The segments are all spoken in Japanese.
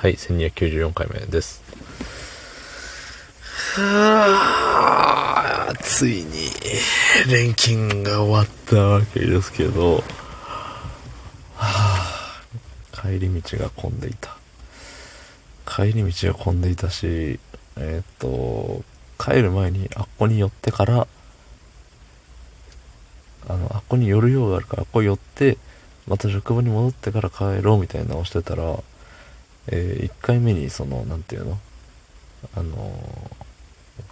はい、1294回目です。はあ、ついに、錬金が終わったわけですけど、はあ、帰り道が混んでいた。帰り道が混んでいたし、えー、っと、帰る前にあっこに寄ってから、あの、あっこに寄る用があるから、あっこ寄って、また職場に戻ってから帰ろうみたいなのをしてたら、えー、1回目にその、何て言うの？あの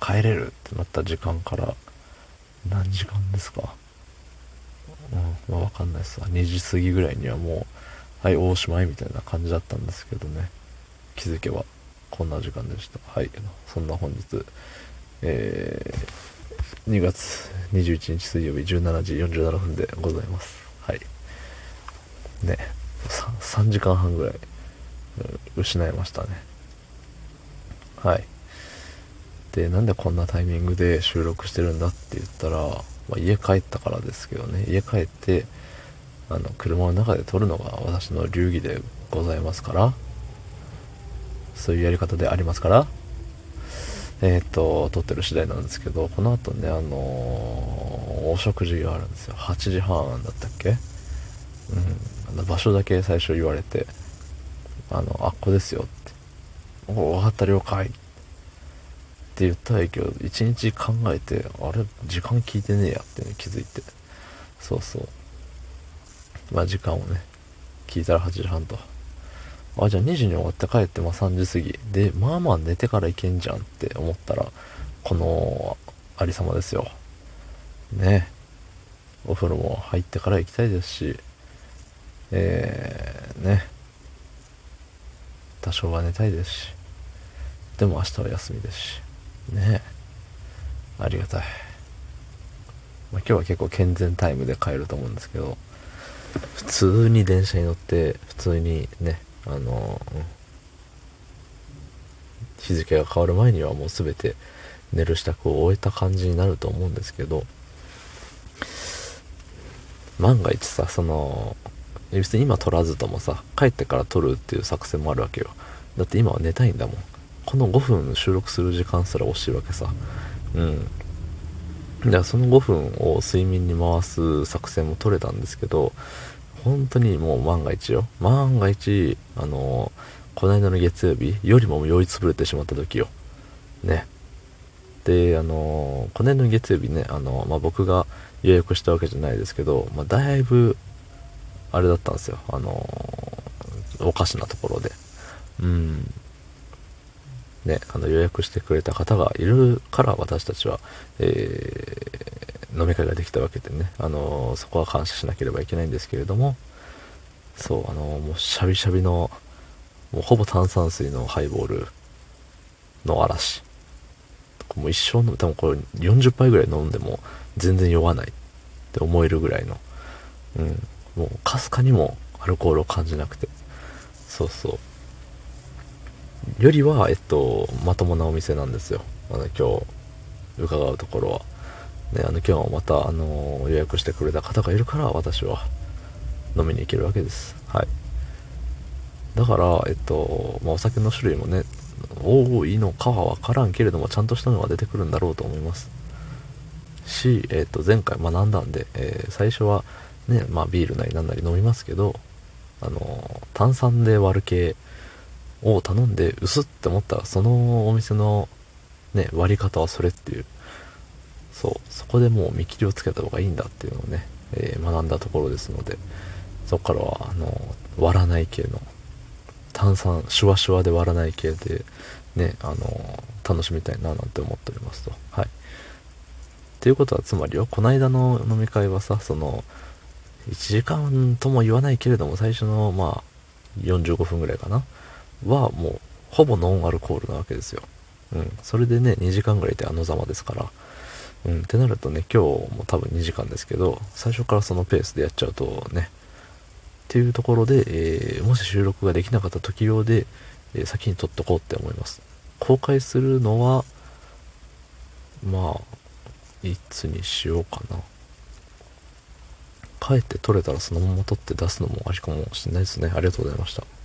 ー、帰れるってなった時間から何時間ですか？うん、まあわかんないっすわ。2時過ぎぐらいにはもう、はい、大島へみたいな感じだったんですけどね。気づけば、こんな時間でした。はい、そんな本日、えー、2月21日水曜日17時47分でございます。はい。ね、3時間半ぐらい失いましたね。はい。でなんでこんなタイミングで収録してるんだって言ったら、まあ、家帰ったからですけどね。家帰ってあの車の中で撮るのが私の流儀でございますからそういうやり方でありますからえっ、ー、と撮ってる次第なんですけどこの後ねあのー、お食事があるんですよ。8時半だったっけ？うん。場所だけ最初言われてあの、あっこですよって。お分かった了解。って言ったらいいけど、一日考えて、あれ、時間聞いてねえやってね、気づいて。そうそう。まあ時間をね、聞いたら8時半と。あ、じゃあ2時に終わって帰ってまあ3時過ぎ。で、まあまあ寝てから行けんじゃんって思ったら、このありさまですよ。ね。お風呂も入ってから行きたいですし、えー、ね。多少は寝たいですしでも明日は休みですしねえありがたい、まあ、今日は結構健全タイムで帰ると思うんですけど普通に電車に乗って普通にねあの、日付が変わる前にはもう全て寝る支度を終えた感じになると思うんですけど万が一さその別に今撮らずともさ帰ってから撮るっていう作戦もあるわけよ。だって今は寝たいんだもん。この5分収録する時間すら惜しいわけさ。うん。だからその5分を睡眠に回す作戦も取れたんですけど本当にもう万が一よ。万が一あのこの間の月曜日よりも酔いつぶれてしまった時よ。ね。であのこの間の月曜日ねあの、まあ、僕が予約したわけじゃないですけど、まあ、だいぶあれだったんですよ。あのー、おかしなところで。うん。ね、あの予約してくれた方がいるから私たちは、えー、飲み会ができたわけでね、あのー、そこは感謝しなければいけないんですけれども、そう、あのー、もうシャビシャビの、もうほぼ炭酸水のハイボールの嵐。もう一生の、多分これ40杯ぐらい飲んでも全然酔わないって思えるぐらいの、うん、もうかすかにもアルコールを感じなくて。そうそう。よりはえっとまともなお店なんですよ。あの今日伺うところは。ねあの今日もまたあの予約してくれた方がいるから私は飲みに行けるわけです。はい。だからえっと、まあ、お酒の種類もね多いのかは分からんけれどもちゃんとしたのが出てくるんだろうと思います。し、えっと、前回学んだんで、えー、最初はね、まあビールなりなんなり飲みますけど、あの、炭酸で割る系を頼んで薄って思ったら、そのお店のね、割り方はそれっていう、そう、そこでもう見切りをつけた方がいいんだっていうのをね、えー、学んだところですので、そこからは、あの、割らない系の、炭酸、シュワシュワで割らない系で、ね、あの、楽しみたいななんて思っておりますと。はい。っていうことは、つまりよ、この間の飲み会はさ、その、1時間とも言わないけれども、最初の、まあ、45分ぐらいかな、は、もう、ほぼノンアルコールなわけですよ。うん。それでね、2時間ぐらいであのざまですから。うん。ってなるとね、今日も多分2時間ですけど、最初からそのペースでやっちゃうとね、っていうところで、えー、もし収録ができなかった時用で、えー、先に撮っとこうって思います。公開するのは、まあ、いつにしようかな。帰って取れたらそのまま取って出すのもありかもしれないですね。ありがとうございました。